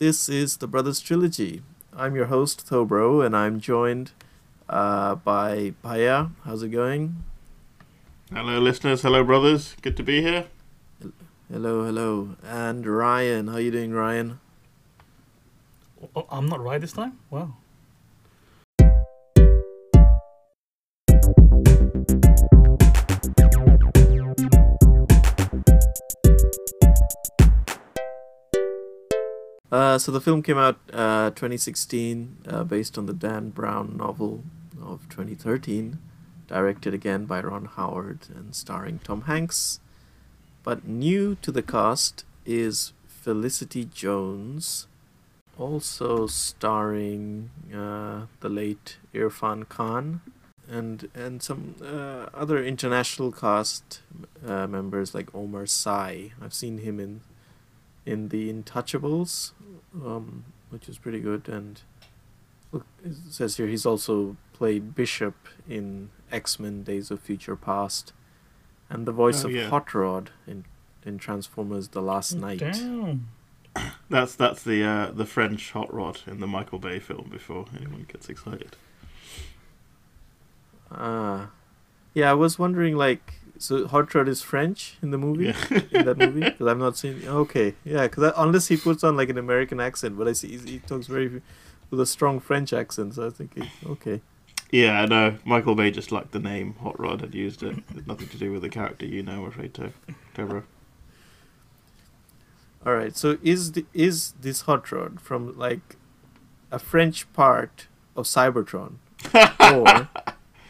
This is the Brothers Trilogy. I'm your host, Thobro, and I'm joined uh, by Paya. How's it going? Hello, listeners. Hello, brothers. Good to be here. Hello, hello. And Ryan. How you doing, Ryan? Oh, I'm not right this time? Wow. Uh, so the film came out uh, 2016, uh, based on the Dan Brown novel of 2013, directed again by Ron Howard and starring Tom Hanks. But new to the cast is Felicity Jones, also starring uh, the late Irfan Khan and and some uh, other international cast uh, members like Omar Sy. I've seen him in in The Intouchables, um, which is pretty good. And look, it says here he's also played Bishop in X Men: Days of Future Past, and the voice Oh, of yeah. Hot Rod in in Transformers: The Last Knight. Damn. That's that's the uh, the French hot rod in the Michael Bay film. Before anyone gets excited. Ah, yeah. I was wondering, like, so Hot Rod is French in the movie, Yeah. in that movie, because I've not seen. Okay, yeah, because unless he puts on like an American accent, but I see he, he talks very with a strong French accent, so I think he, okay. yeah, I know. Michael Bay just liked the name Hot Rod had used it. It's nothing to do with the character, you know. I'm afraid to. All right. So is the is this hot rod from like a French part of Cybertron, or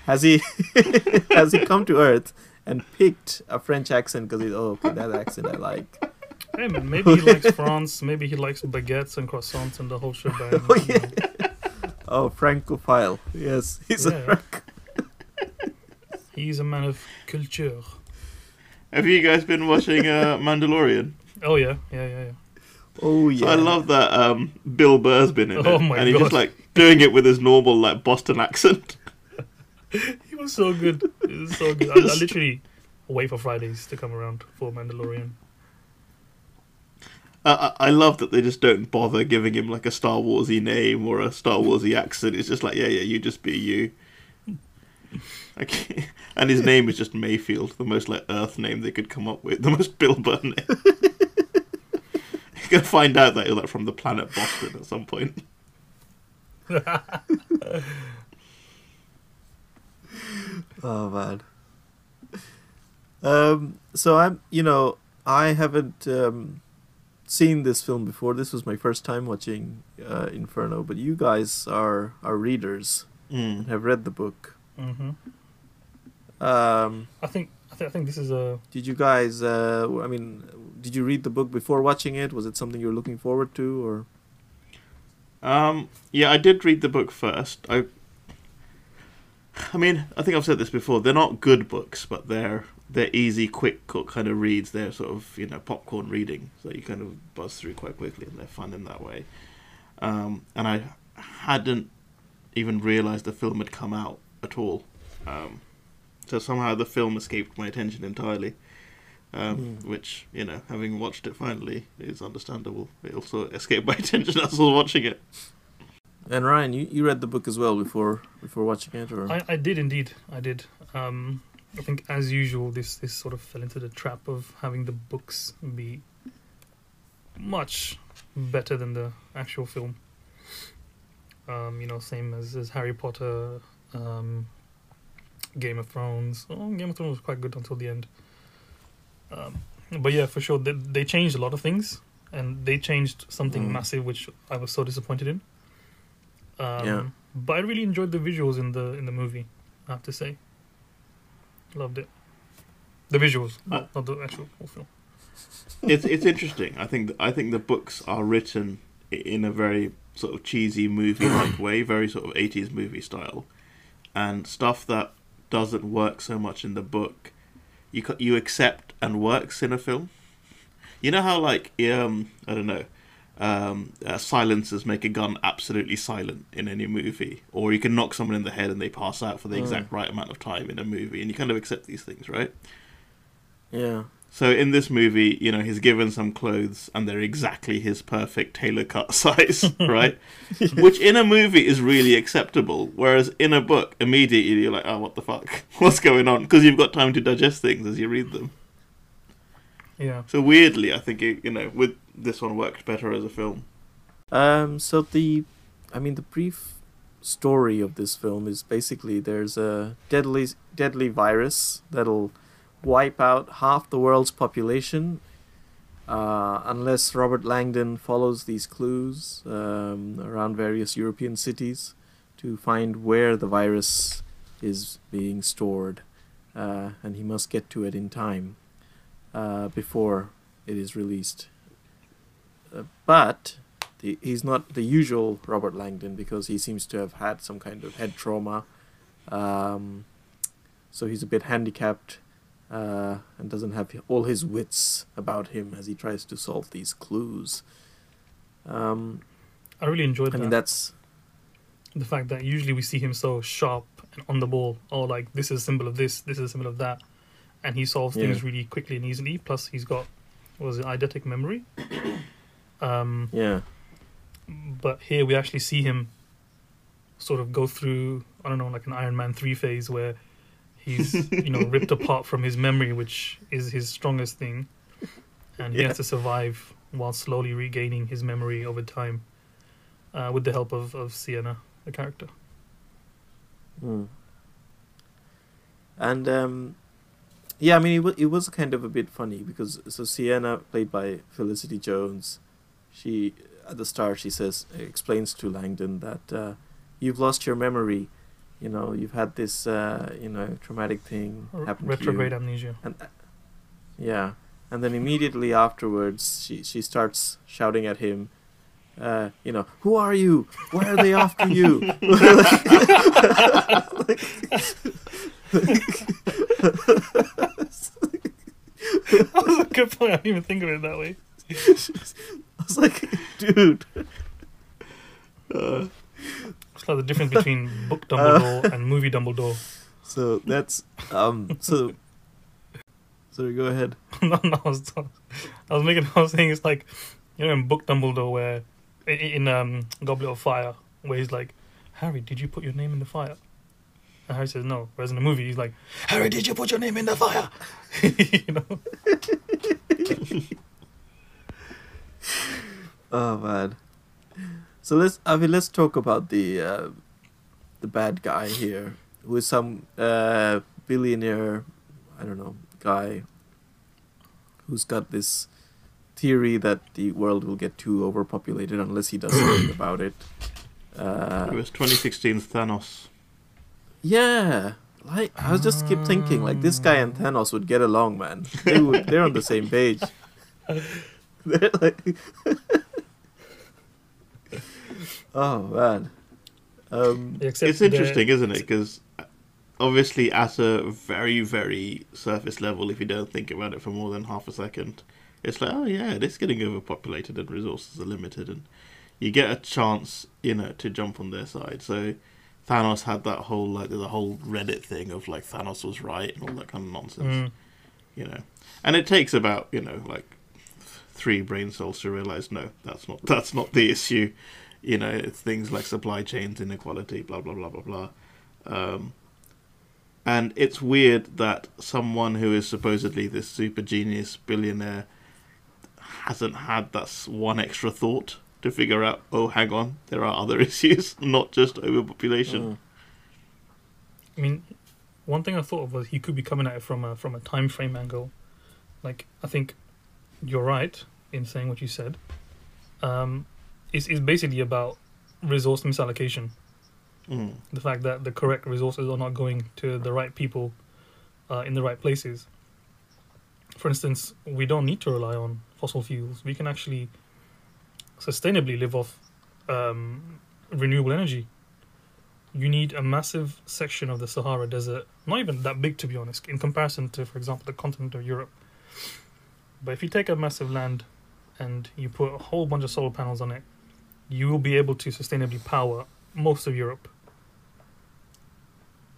has he has he come to Earth and picked a French accent because he oh okay that accent I like. Hey, man, maybe he likes France. Maybe he likes baguettes and croissants and the whole shebang. Oh, yeah. Oh, Francophile. Yes, he's a Yeah. Frank. He's a man of culture. Have you guys been watching uh, Mandalorian? Oh, yeah. Yeah, yeah, yeah. Oh yeah. I love that um, Bill Burr's been in Oh it, my and he's just like doing it with his normal like Boston accent. Was so good. He was so good. I, I literally wait for Fridays to come around for Mandalorian. I, I I love that they just don't bother giving him like a Star Warsy name or a Star Warsy accent. It's just like, yeah, yeah, you just be you. Like, and his name is just Mayfield, the most like Earth name they could come up with, the most Bill Burr name. You're gonna find out that he's like from the planet Boston at some point. Oh man. Um. So I'm. You know, I haven't um, seen this film before. This was my first time watching uh, Inferno. But you guys are are readers and Mm. have read the book. hmm Um. I think I, th- I think this is a Did you guys? Uh. I mean, did you read the book before watching it? Was it something you were looking forward to, or? Um, yeah, I did read the book first. I, I mean, I think I've said this before. They're not good books, but they're they're easy, quick kind of reads. They're sort of you know popcorn reading, so you kind of buzz through quite quickly, and they're fun in that way. Um, and I hadn't even realised the film had come out at all. Um, so somehow the film escaped my attention entirely. Um, Hmm. Which you know, having watched it finally, is understandable. It also escaped my attention as I was watching it. And Ryan, you, you read the book as well before before watching it, or? I, I did indeed. I did. Um, I think, as usual, this this sort of fell into the trap of having the books be much better than the actual film. Um, you know, same as, as Harry Potter, um, Game of Thrones. Oh, Game of Thrones was quite good until the end. Um, but yeah, for sure, they, they changed a lot of things, and they changed something Mm. massive, which I was so disappointed in. Um, Yeah. But I really enjoyed the visuals in the in the movie. I have to say, loved it. The visuals, not, not the actual whole film. it's it's interesting. I think I think the books are written in a very sort of cheesy movie like way, very sort of eighties movie style, and stuff that doesn't work so much in the book, you you accept and works in a film. You know how like um I don't know. Um, uh, silencers make a gun absolutely silent in any movie, or you can knock someone in the head and they pass out for the Mm. exact right amount of time in a movie, and you kind of accept these things, right? Yeah. So in this movie, you know, he's given some clothes and they're exactly his perfect tailor cut size, right? Which in a movie is really acceptable, whereas in a book, immediately you're like, oh, what the fuck? What's going on? Because you've got time to digest things as you read them. Yeah. So weirdly, I think it, you know, with this one worked better as a film. Um, so the, I mean, the brief story of this film is basically there's a deadly deadly virus that'll wipe out half the world's population uh, unless Robert Langdon follows these clues um, around various European cities to find where the virus is being stored, uh, and he must get to it in time uh, before it is released. Uh, but the, he's not the usual Robert Langdon because he seems to have had some kind of head trauma. Um, so he's a bit handicapped uh, and doesn't have all his wits about him as he tries to solve these clues. Um, I really enjoyed I that. mean, that's the fact that usually we see him so sharp and on the ball, or like this is a symbol of this, this is a symbol of that, and he solves things really quickly and easily. Plus, he's got was it eidetic memory. Um, yeah, but here we actually see him sort of go through I don't know like an Iron Man three phase where he's you know ripped apart from his memory, which is his strongest thing, and he Yeah. has to survive while slowly regaining his memory over time, uh, with the help of of Sienna, the character. Mm. And um, yeah, I mean, it, wa it was kind of a bit funny because so Sienna, played by Felicity Jones, she at the start she says explains to Langdon that uh, you've lost your memory. You know, you've had this uh, you know traumatic thing happen Retrograde to you. amnesia. And uh, yeah, and then immediately afterwards, she she starts shouting at him. Uh, you know, who are you? Why are they after you? that was a good point. I didn't even think of it that way. I was like, dude. Uh, It's like the difference between book Dumbledore and movie Dumbledore. So that's um. So. Sorry, go ahead. no, no, I was, I was making. I was saying it's like, you know, in Book Dumbledore, where in um Goblet of Fire, where he's like, Harry, did you put your name in the fire? And Harry says no. Whereas in the movie, he's like, Harry, did you put your name in the fire? you know. Oh man. So let's. I mean, let's talk about the uh, the bad guy here, who is some uh, billionaire. I don't know guy. Who's got this theory that the world will get too overpopulated unless he does something about it. it Uh, was 2016's Thanos. Yeah, like I was just keep thinking like this guy and Thanos would get along, man. They would, they're on the same page. they're like, oh man. Um, Except it's the- interesting, isn't it? Because obviously, at a very, very surface level, if you don't think about it for more than half a second, it's like, oh yeah, it is getting overpopulated and resources are limited, and you get a chance, you know, to jump on their side. So Thanos had that whole like the whole Reddit thing of like Thanos was right and all that kind of nonsense, Mm. you know. And it takes about you know like three brain cells to realize no, that's not that's not the issue. You know, it's things like supply chains, inequality, blah blah blah blah blah. Um, and it's weird that someone who is supposedly this super genius billionaire hasn't had that one extra thought to figure out. Oh, hang on, there are other issues, not just overpopulation. mm, I mean, one thing I thought of was he could be coming at it from a from a time frame angle. Like I think you're right in saying what you said. Um, it's, it's basically about resource misallocation. Mm. The fact that the correct resources are not going to the right people uh, in the right places. For instance, we don't need to rely on fossil fuels. We can actually sustainably live off um, renewable energy. You need a massive section of the Sahara Desert, not even that big to be honest, in comparison to, for example, the continent of Europe. But if you take a massive land and you put a whole bunch of solar panels on it, you will be able to sustainably power most of Europe.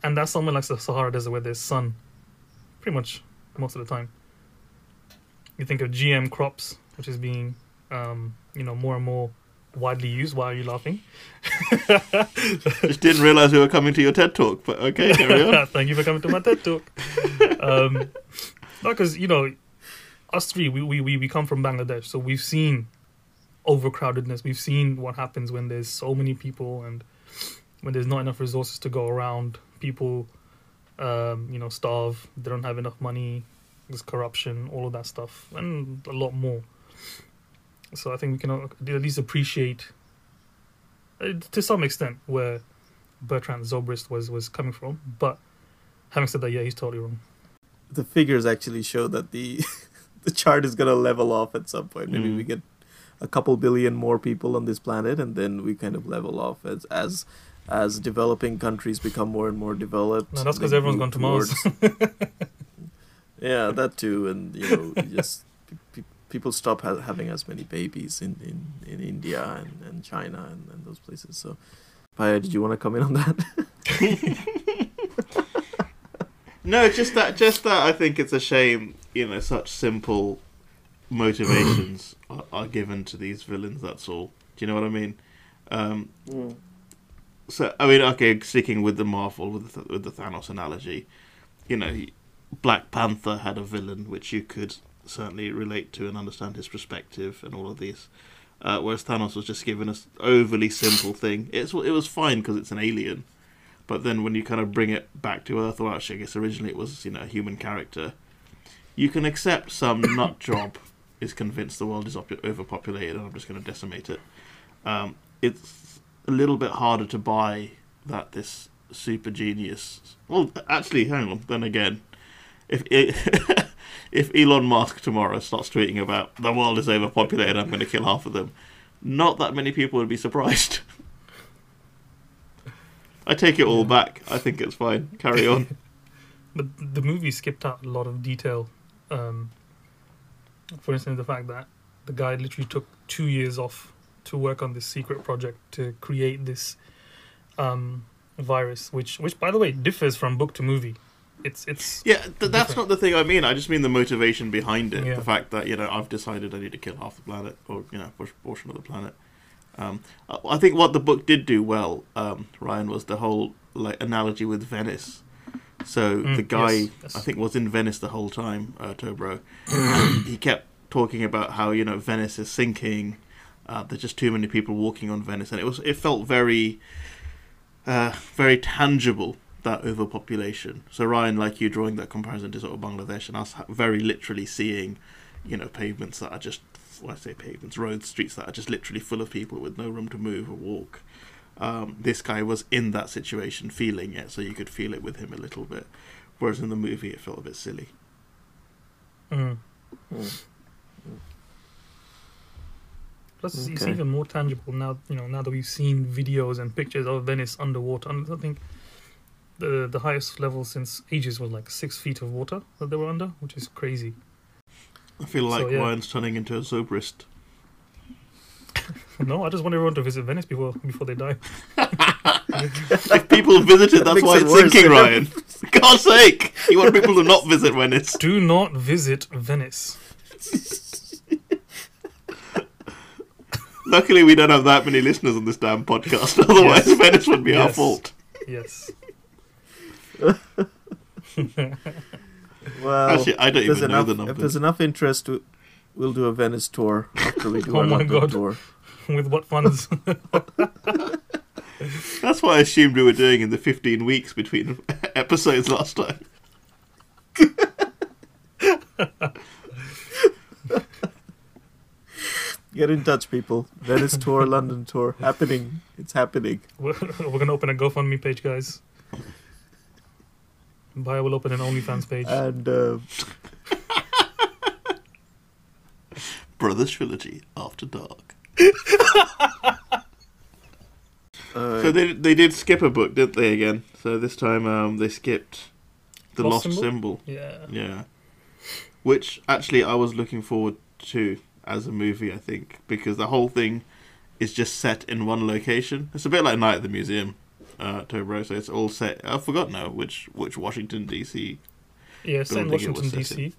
And that's somewhere like the Sahara Desert where there's sun pretty much most of the time. you think of GM crops, which is being, um, you know, more and more widely used. Why are you laughing? Just didn't realize we were coming to your TED talk, but okay, carry on. Thank you for coming to my TED talk. Um, because you know, us three, we, we we we come from Bangladesh, so we've seen overcrowdedness. We've seen what happens when there's so many people and when there's not enough resources to go around. People, um, you know, starve. They don't have enough money. There's corruption, all of that stuff, and a lot more. So I think we can at least appreciate, uh, to some extent, where Bertrand Zobrist was was coming from. But having said that, yeah, he's totally wrong. The figures actually show that the the chart is gonna level off at some point. Maybe Mm. we get a couple billion more people on this planet, and then we kind of level off as as as developing countries become more and more developed. No, that's 'cause they everyone's gone to Mars. yeah, that too, and you know, just people stop ha- having as many babies in in, in India and, and China and, and those places. So, Paya, did you want to come in on that? No, just that. Just that. I think it's a shame. You know, such simple motivations are, are given to these villains. That's all. Do you know what I mean? Um, so I mean, okay, sticking with the Marvel with the, with the Thanos analogy, you know, Black Panther had a villain which you could certainly relate to and understand his perspective and all of these. Uh, whereas Thanos was just given a s- overly simple thing. It's it was fine because it's an alien, but then when you kind of bring it back to Earth, or actually, I guess originally it was you know a human character, you can accept some nut job is convinced the world is op- overpopulated and I'm just going to decimate it. Um, it's a little bit harder to buy that this super genius. Well, actually, hang on. Then again, if it, if Elon Musk tomorrow starts tweeting about the world is overpopulated, I'm going to kill half of them. Not that many people would be surprised. I take it all back. I think it's fine. Carry on. But the movie skipped out a lot of detail. Um, for instance, the fact that the guy literally took two years off to work on this secret project to create this um, virus, which, which by the way, differs from book to movie. It's it's Yeah, th- that's Different. not the thing I mean. I just mean the motivation behind it. Yeah. The fact that you know I've decided I need to kill half the planet, or you know, a portion of the planet. Um, I- I think what the book did do well, um, Ryan, was the whole like analogy with Venice. So Mm, the guy, yes, yes. I think, was in Venice the whole time, uh, Tobro. he kept talking about how you know Venice is sinking. Uh, there's just too many people walking on Venice, and it was it felt very, uh, very tangible that overpopulation. So Ryan, like you, drawing that comparison to sort of Bangladesh, and us very literally seeing, you know, pavements that are just, well, I say pavements, roads, streets that are just literally full of people with no room to move or walk. Um, this guy was in that situation, feeling it, so you could feel it with him a little bit. Whereas in the movie, it felt a bit silly. mm. Mm. Plus, it's Okay. even more tangible now. You know, now that we've seen videos and pictures of Venice underwater. And I think the the highest level since ages was like six feet of water that they were under, which is crazy. I feel So, like yeah. Ryan's turning into a Zobrist. no, I just want everyone to visit Venice before before they die. if people visit it, That that's why it's worse. sinking, Ryan. God's sake! You want people to not visit Venice. Do not visit Venice. Luckily, we don't have that many listeners on this damn podcast. Otherwise, Yes. Venice would be our fault. Yes. Well, Actually, I don't if there's even know the number. if there's enough interest, we- we'll do a Venice tour after we do Oh our my London God. tour. With what funds? That's what I assumed we were doing in the 15 weeks between episodes last time. Get in touch, people. Venice tour, London tour, happening. It's happening. we're, we're gonna open a GoFundMe page, guys. Bio will open an OnlyFans page. And uh, Brothers Trilogy After Dark. uh, So they they did skip a book, didn't they? Again. So this time um, they skipped the Lost Lost, Symbol? Symbol. yeah. Yeah. Which actually I was looking forward to as a movie. I think because the whole thing is just set in one location. It's a bit like Night at the Museum. Uh, Tobro, so it's all set. I forgot now which which Washington D.C. Yeah, set in Building it was Washington set DC.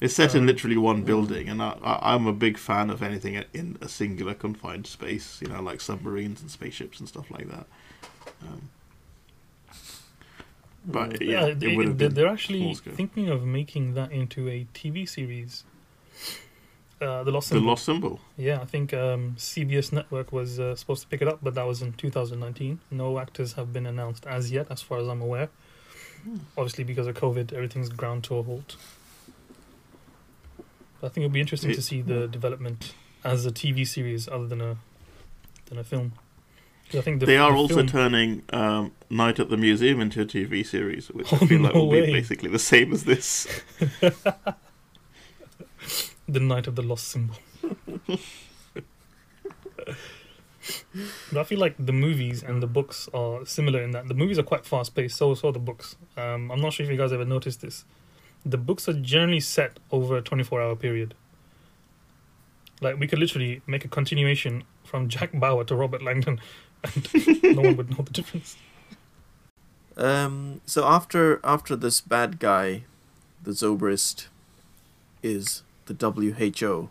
It's set in Um, literally one building, and I, I, I'm a big fan of anything in a singular confined space. You know, like submarines and spaceships and stuff like that. Um, but yeah, it they, would have they- been they're actually thinking of making that into a TV series. Uh, the Lost the Symbol. lost symbol. Yeah, I think um, CBS Network was uh, supposed to pick it up, but that was in 2019. No actors have been announced as yet, as far as I'm aware. Hmm. Obviously, because of COVID, everything's ground to a halt. But I think it'll be interesting to see the development as a TV series other than a than a film. 'Cause I think the, they are the also film- turning um, Night at the Museum into a TV series, which Oh, I feel like will way. be basically the same as this. the night of the lost symbol. but I feel like the movies and the books are similar in that the movies are quite fast paced. So so are the books. Um, I'm not sure if you guys ever noticed this. The books are generally set over a 24 hour period. Like we could literally make a continuation from Jack Bauer to Robert Langdon, and no one would know the difference. Um, so after after this bad guy, the Zobrist, is the WHO,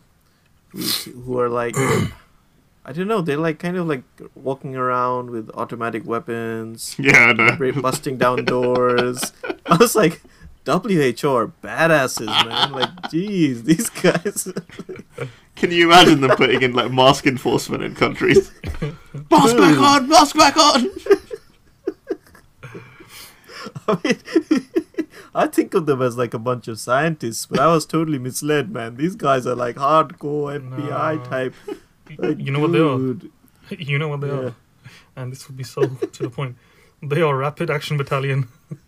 who, are like, I don't know, they're like kind of like walking around with automatic weapons, yeah, busting down doors. I was like, WHO are badasses, man. Like, jeez, these guys. Can you imagine them putting in like mask enforcement in countries? mask back on, mask back on. I mean, I think of them as like a bunch of scientists, but I was totally misled, man. These guys are like hardcore FBI No. type. Like, you know what they are. You know what they Yeah. are, and this would be so to the point. They are Rapid Action Battalion.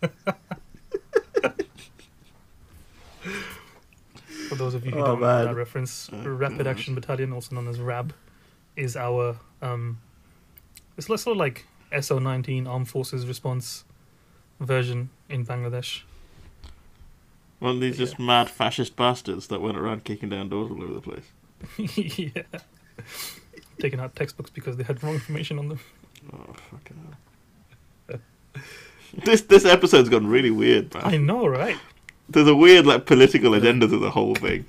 For those of you who Oh, don't know that reference, Oh, Rapid. Action Battalion, also known as RAB, is our um, it's sort of like SO19 Armed Forces Response version in Bangladesh. Well, these Yeah. just mad fascist bastards that went around kicking down doors all over the place. yeah, taking out textbooks because they had wrong information on them. Oh fucking hell. this this episode's gone really weird, man. I know, right? There's a weird like political agenda to the whole thing.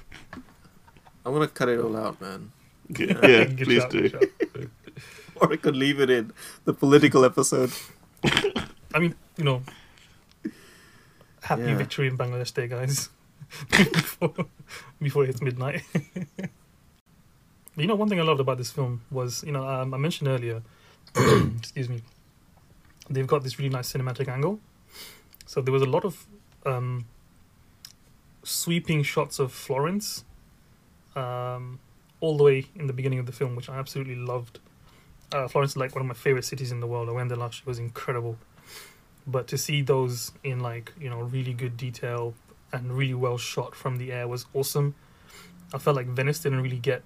I'm gonna cut it all out, man. Yeah, yeah please shout, do. Or I could leave it in the political episode. I mean, you know, happy Yeah. victory in Bangladesh Day, guys. before, before it hits midnight. you know, one thing I loved about this film was, you know, um, I mentioned earlier, excuse me, they've got this really nice cinematic angle. So there was a lot of um, sweeping shots of Florence um, all the way in the beginning of the film, which I absolutely loved. Uh, Florence is like one of my favorite cities in the world. I went there last year; it was incredible. But to see those in like you know really good detail and really well shot from the air was awesome. I felt like Venice didn't really get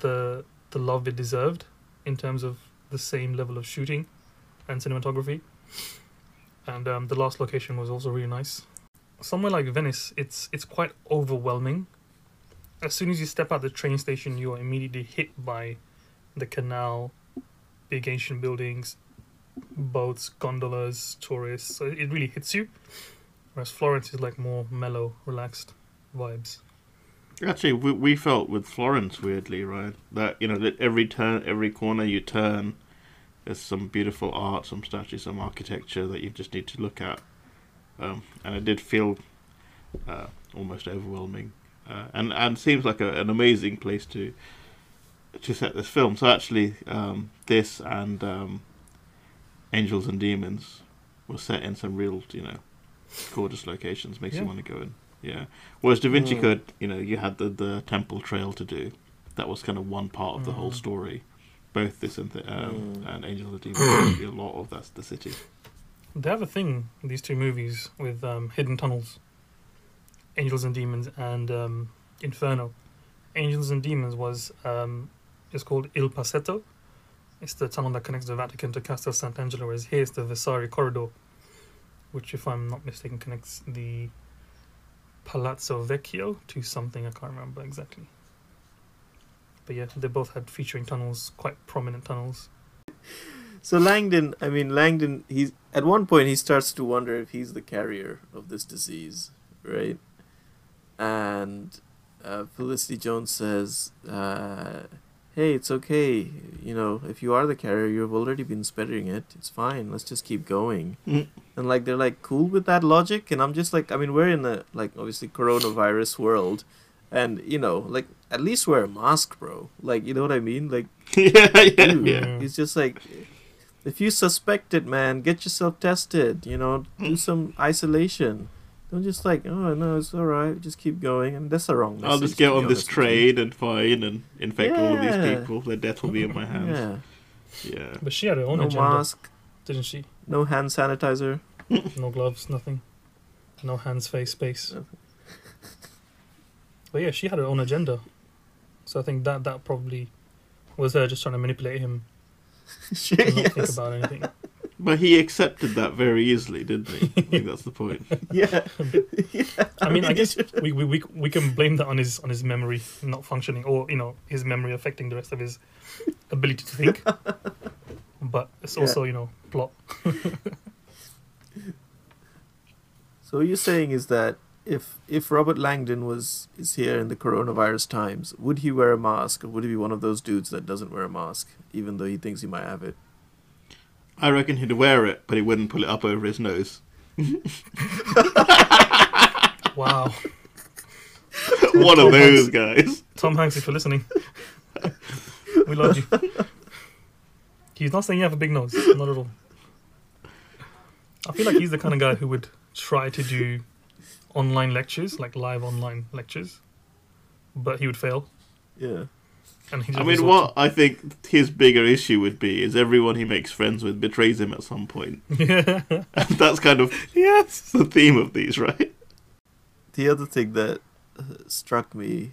the the love it deserved in terms of the same level of shooting and cinematography. And um, the last location was also really nice. Somewhere like Venice, it's it's quite overwhelming. As soon as you step out the train station, you are immediately hit by the canal, big ancient buildings, boats, gondolas, tourists. So it really hits you. Whereas Florence is like more mellow, relaxed vibes. Actually, we, we felt with Florence weirdly, right? That you know that every turn, every corner you turn, there's some beautiful art, some statues, some architecture that you just need to look at, um, and it did feel uh, almost overwhelming, uh, and and seems like a, an amazing place to to set this film. So actually, um, this and um, Angels and Demons were set in some real, you know, gorgeous locations. Makes you want to go in. Yeah. Whereas Da Vinci Mm. Code, you know, you had the, the temple trail to do. That was kind of one part of the whole Mm. story. Both this and the, um, Mm. and Angels of Demons, a lot of that's the city. They have a thing, these two movies, with um, hidden tunnels Angels and Demons and um, Inferno. Angels and Demons was um, is called Il Passetto. It's the tunnel that connects the Vatican to Castel Sant'Angelo, whereas here it's the Vasari Corridor, which, if I'm not mistaken, connects the Palazzo Vecchio to something I can't remember exactly. But yeah, they both had featuring tunnels, quite prominent tunnels. So Langdon, I mean Langdon, he's at one point he starts to wonder if he's the carrier of this disease, right? and uh, Felicity Jones says, uh, "Hey, it's okay. You know, if you are the carrier, you've already been spreading it. It's fine. Let's just keep going." Mm. And like they're like cool with that logic, and I'm just like, I mean, we're in the like obviously coronavirus world, and you know, like at least wear a mask, bro. Like you know what I mean? Like yeah, yeah, dude, yeah. it's just like. If you suspect it, man, get yourself tested. You know, do some isolation. Don't just like, oh no, it's all right. Just keep going, and that's the wrong. I'll just get on this honest with you. trade and fine and infect all of these people. Their death will be in my hands. Yeah, Yeah. But she had her own no agenda, mask, didn't she? no hand sanitizer. No gloves, nothing. No hands, face, space. Nothing. But yeah, she had her own agenda. So I think that that probably was her just trying to manipulate him she, and not think about anything. But he accepted that very easily, didn't he? I think that's the point. yeah. yeah. I mean, I guess we, we, we, we can blame that on his on his memory not functioning, or you know his memory affecting the rest of his ability to think. But it's Yeah. also you know plot. So what you're saying is that if if Robert Langdon was is here in the coronavirus times, would he wear a mask, or would he be one of those dudes that doesn't wear a mask, even though he thinks he might have it? I reckon he'd wear it, but he wouldn't pull it up over his nose. Wow, One of those guys. Tom Hanks, if you're listening, we love you. He's not saying you have a big nose, not at all. I feel like he's the kind of guy who would try to do online lectures, like live online lectures, but he would fail. Yeah. And he I mean, what I think his bigger issue would be is everyone he makes friends with betrays him at some point. Yeah. And that's kind of yes. the theme of these, right? The other thing that uh, struck me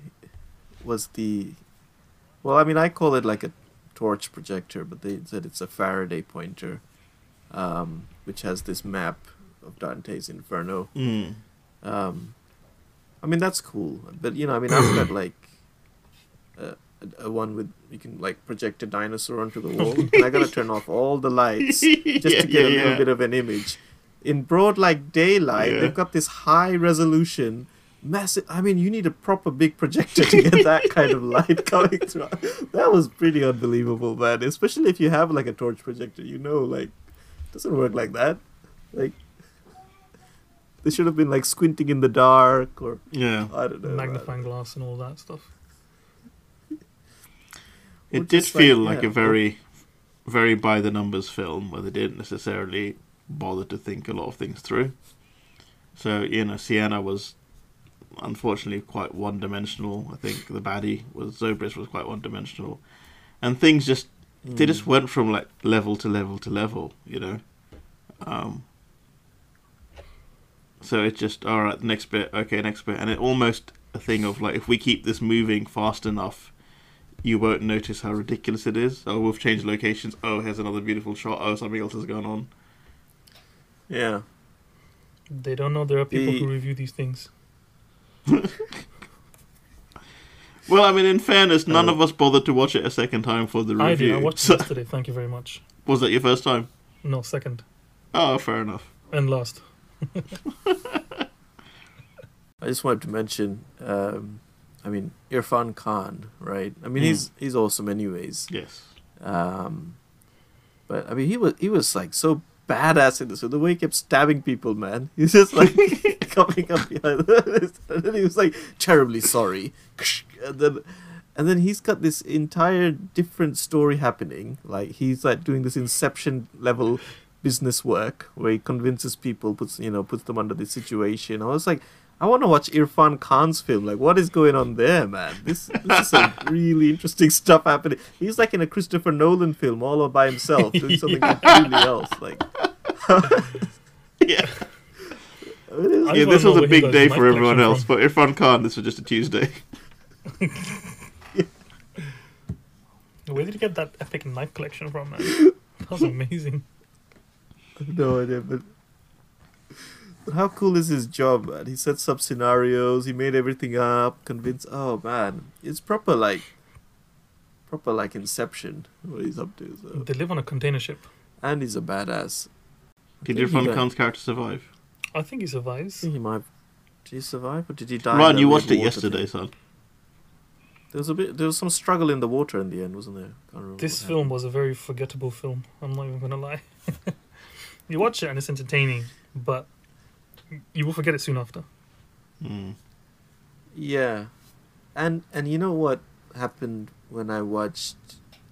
was the, well, I mean, I call it like a torch projector, but they said it's a Faraday pointer, um, which has this map of Dante's Inferno. Mm. Um, I mean that's cool, but you know, I mean I've got like a, a, a one with you can like project a dinosaur onto the wall, and I gotta turn off all the lights just Yeah, to get a little yeah. bit of an image. In broad like daylight, Yeah. they've got this high resolution, massive. I mean, you need a proper big projector to get that kind of light coming through. That was pretty unbelievable, man. Especially if you have like a torch projector, you know, like it doesn't work like that. Like they should have been like squinting in the dark or Yeah. I don't know. man. Magnifying glass and all that stuff. It did just, like, feel like, yeah, a very, very by the numbers film where they didn't necessarily bother to think a lot of things through. So you know, Sienna was unfortunately quite one dimensional. I think the baddie was Zobrist was quite one dimensional, and things just they just Mm. went from like level to level to level. You know, um, so it's just all right. The next bit, okay, next bit, and it almost a thing of like if we keep this moving fast enough you won't notice how ridiculous it is. Oh, we've changed locations. Oh, here's another beautiful shot. Oh, something else has gone on. Yeah. They don't know there are people The- who review these things. Well, I mean, in fairness, none Uh, of us bothered to watch it a second time for the review. I did. I watched So- it yesterday. Thank you very much. was that your first time? No, second Oh, fair enough. and last. I just wanted to mention, um, I mean, Irfan Khan, right? I mean, Mm. he's he's awesome, anyways. Yes. Um, but I mean, he was he was like so badass in this. So the way he kept stabbing people, man, he's just like coming up behind, them. and then he was like terribly sorry, and then and then he's got this entire different story happening. Like he's like doing this Inception level business work where he convinces people, puts you know, puts them under this situation. I was like. I want to watch Irfan Khan's film. Like, what is going on there, man? This, this is some really interesting stuff happening. He's like in a Christopher Nolan film, all by himself, doing something completely else. Like, Yeah. it is- yeah, this was a big day for everyone collection else, from. but Irfan Khan, this was just a Tuesday. Where did you get that epic knife collection from, man? That was amazing. I have no idea, but, but how cool is his job, man? He sets up scenarios, he made everything up, convinced. Oh man, it's proper like, proper like Inception. What he's up to, so. They live on a container ship. and he's a badass. Did your he Irfan got- Khan's character survive? I think he I survives. think he might Did he survive or did he die? in Ryan, you watched it yesterday, thing? son. There was a bit. There was some struggle in the water in the end, wasn't there? Can't This film happened. was a very forgettable film. I'm not even gonna lie. you watch it and it's entertaining, but you will forget it soon after. Mm. Yeah, and and you know what happened when I watched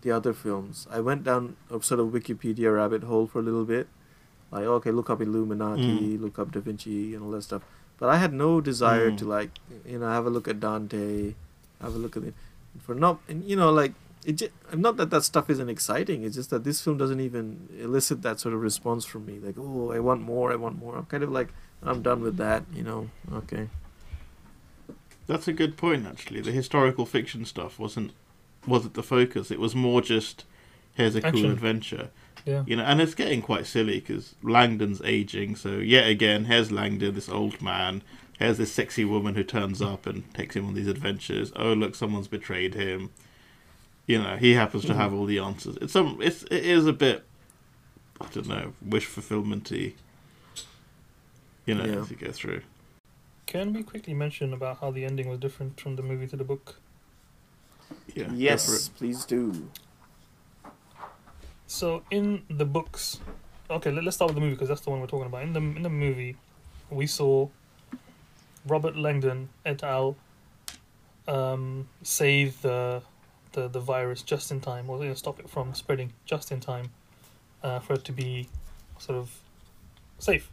the other films? I went down a sort of Wikipedia rabbit hole for a little bit. Like, okay, look up Illuminati, look up Da Vinci, and all that stuff. But I had no desire Mm. to like, you know, have a look at Dante, have a look at it. For not, and you know, like it. Just, not that that stuff isn't exciting. It's just that this film doesn't even elicit that sort of response from me. Like, oh, I want more. I want more. I'm kind of like, I'm done with that. You know. Okay. That's a good point, actually. The historical fiction stuff wasn't wasn't the focus. It was more just here's a cool adventure, Yeah. you know. And it's getting quite silly because Langdon's aging. So yet again, here's Langdon, this old man. Here's this sexy woman who turns up and takes him on these adventures. Oh, look, someone's betrayed him. You know, he happens to Mhm. have all the answers. It's some. It's it is a bit. I don't know, wish fulfillmenty. You know, Yeah. as you go through. Can we quickly mention about how the ending was different from the movie to the book? Yeah. Yes, please do. So in the books, okay, let, us start with the movie because that's the one we're talking about. In the in the movie, we saw Robert Langdon et al. Um, save the, the the virus just in time, or you know, stop it from spreading just in time, uh, for it to be sort of safe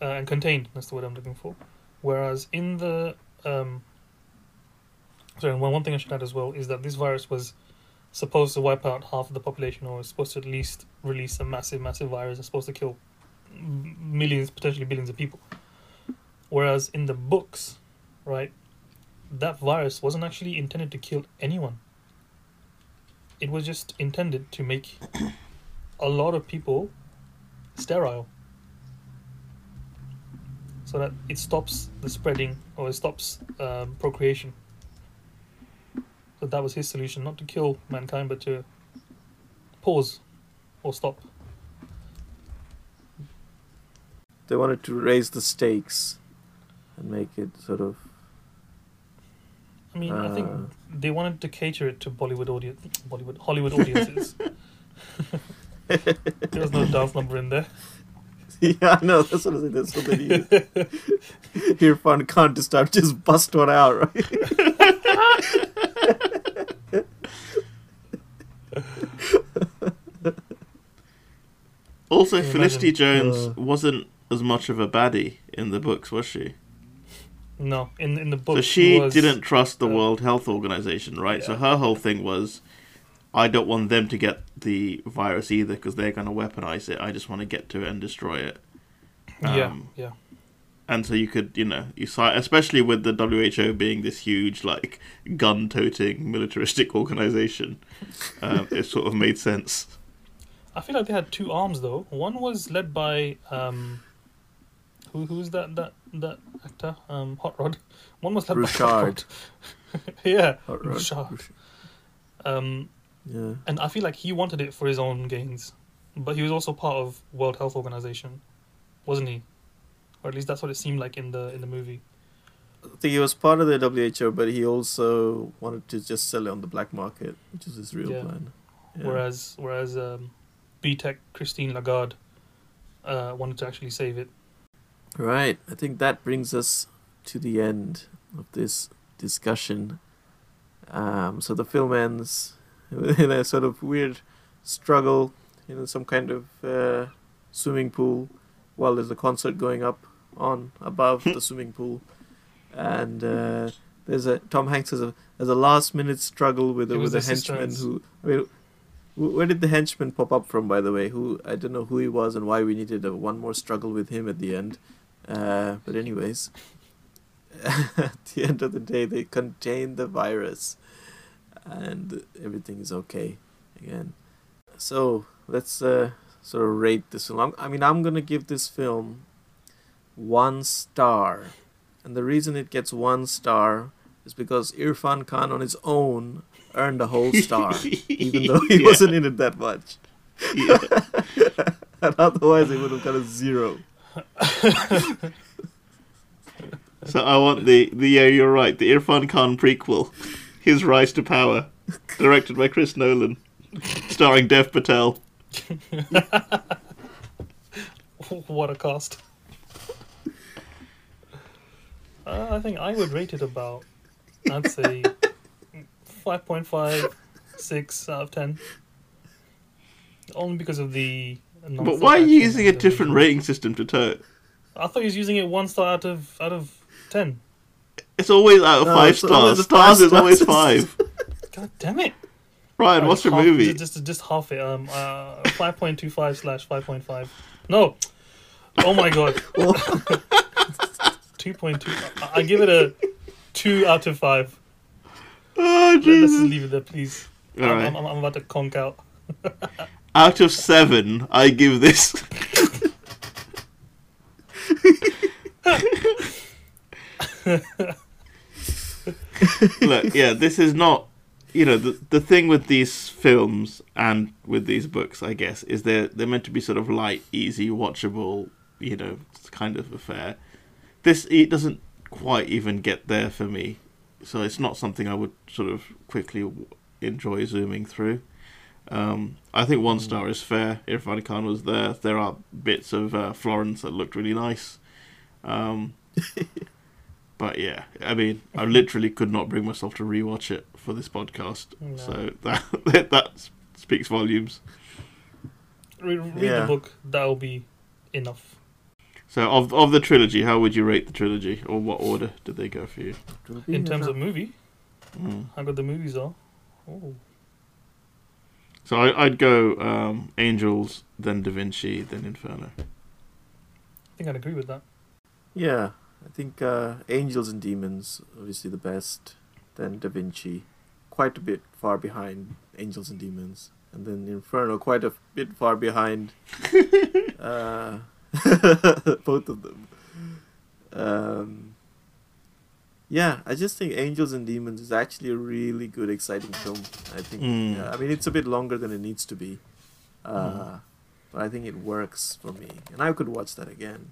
uh, and contained. That's the word I'm looking for. Whereas in the um, sorry, one one thing I should add as well is that this virus was supposed to wipe out half of the population, or is supposed to at least release a massive, massive virus that's supposed to kill millions, potentially billions of people. Whereas in the books, right, that virus wasn't actually intended to kill anyone. It was just intended to make a lot of people sterile. So that it stops the spreading or it stops um, procreation. So that was his solution, not to kill mankind, but to pause or stop. They wanted to raise the stakes and make it sort of. I mean, I think Uh. they wanted to cater it to Bollywood audience, Bollywood Hollywood audiences. there was no dance number in there. yeah, I know. That's what I said. That's what they needed. Irfan Khan to start just bust one out, right? Also, Can Felicity? Jones Uh. wasn't as much of a baddie in the books, was she? No, in in the book. so she was, didn't trust the uh, World Health Organization, right? So her whole thing was, I don't want them to get the virus either because they're going to weaponize it. I just want to get to it and destroy it. Yeah, um, yeah. And so you could, you know, you saw, especially with the WHO being this huge, like, gun-toting militaristic organization, um, it sort of made sense. I feel like they had two arms though. One was led by um, who who's that that that actor? Um, Hot Rod. One was led by Bouchard. Hot Rod. yeah, Hot Rod. Bouchard. Um, Yeah. and I feel like he wanted it for his own gains, but he was also part of World Health Organization, wasn't he? Or at least that's what it seemed like in the in the movie. I think he was part of the WHO, but he also wanted to just sell it on the black market, which is his real Yeah. plan. Yeah. Whereas whereas um, BTEC Christine Lagarde uh, wanted to actually save it. Right. I think that brings us to the end of this discussion. Um, so the film ends in a sort of weird struggle in some kind of uh, swimming pool while there's a concert going up on above the swimming pool, and uh, there's a Tom Hanks has a has a last minute struggle with It a, with a henchman who. I mean, where did the henchman pop up from, by the way? Who I don't know who he was and why we needed a, one more struggle with him at the end. Uh, but anyways, at the end of the day, they contain the virus, and everything is okay again. So let's uh, sort of rate this film. I'm- mean, I'm gonna give this film one star, and the reason it gets one star is because Irfan Khan on his own earned a whole star, even though he Yeah. wasn't in it that much. Yeah. and otherwise, it would have got a zero. So I want the the yeah, you're right. The Irfan Khan prequel, His Rise to Power, directed by Chris Nolan, starring Dev Patel. what a cast. Uh, I think I would rate it about, I'd say, 5.5, 6 out of 10. Only because of the. But why are you using a different rating system to Tote? I thought he was using it one star out of out of ten. It's always out of No, five it's always stars. a Stars is always five. God damn it! Ryan, Alright, what's your half- movie? Just, just just half it. Um, uh, five point two five slash five point five. No. Oh my god. two point two. I, I give it a two out of five. Oh, Jesus. Let, us just leave it there, please. All I'm, right. I'm, I'm about to conk out. Out of seven, I give this. Look, yeah, this is not. You know, the the thing with these films and with these books, I guess, is they're they're meant to be sort of light, easy, watchable. You know, kind of affair. This it doesn't quite even get there for me, so it's not something I would sort of quickly w- enjoy zooming through. Um, I think one star is fair. Irfan Khan was there. There are bits of uh, Florence that looked really nice. Um, but yeah, I mean, I literally could not bring myself to rewatch it for this podcast. No. So that that speaks volumes. Re- read Yeah. the book. That'll be enough. So of of the trilogy, how would you rate the trilogy, or what order did they go for you? In terms of movie, Mm. how good the movies are. Oh, So I, I'd go um, Angels, then Da Vinci, then Inferno. I think I'd agree with that. Yeah, I think uh, Angels and Demons, obviously the best. Then Da Vinci, quite a bit far behind Angels and Demons. And then Inferno, quite a bit far behind uh, both of them. Um, yeah, I just think Angels and Demons is actually a really good, exciting film. I think. Mm. Yeah, I mean, it's a bit longer than it needs to be, uh, Mm. but I think it works for me, and I could watch that again.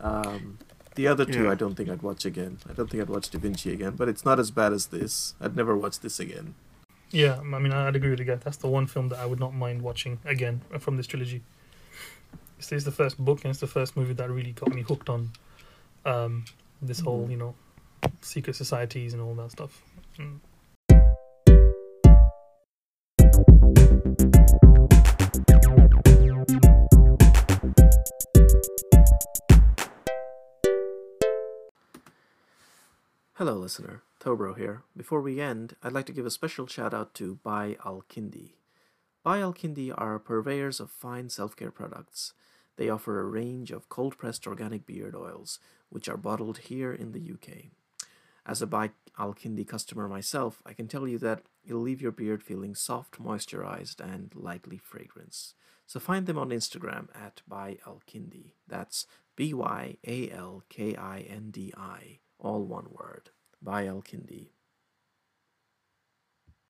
Um, the other two, Yeah. I don't think I'd watch again. I don't think I'd watch Da Vinci again, but it's not as bad as this. I'd never watch this again. Yeah, I mean, I'd agree with you guys. That's the one film that I would not mind watching again from this trilogy. This is the first book and it's the first movie that really got me hooked on um, this whole, Mhm. you know, secret societies and all that stuff. Mm. Hello, listener. Tobro here. Before we end, I'd like to give a special shout out to By Al Kindi. By Al are purveyors of fine self care products. They offer a range of cold pressed organic beard oils, which are bottled here in the UK. As a By Al Kindi customer myself, I can tell you that it'll leave your beard feeling soft, moisturized, and lightly fragrance. So find them on Instagram at By Al Kindi. That's B Y A L K I N D I, all one word. By Al Kindi.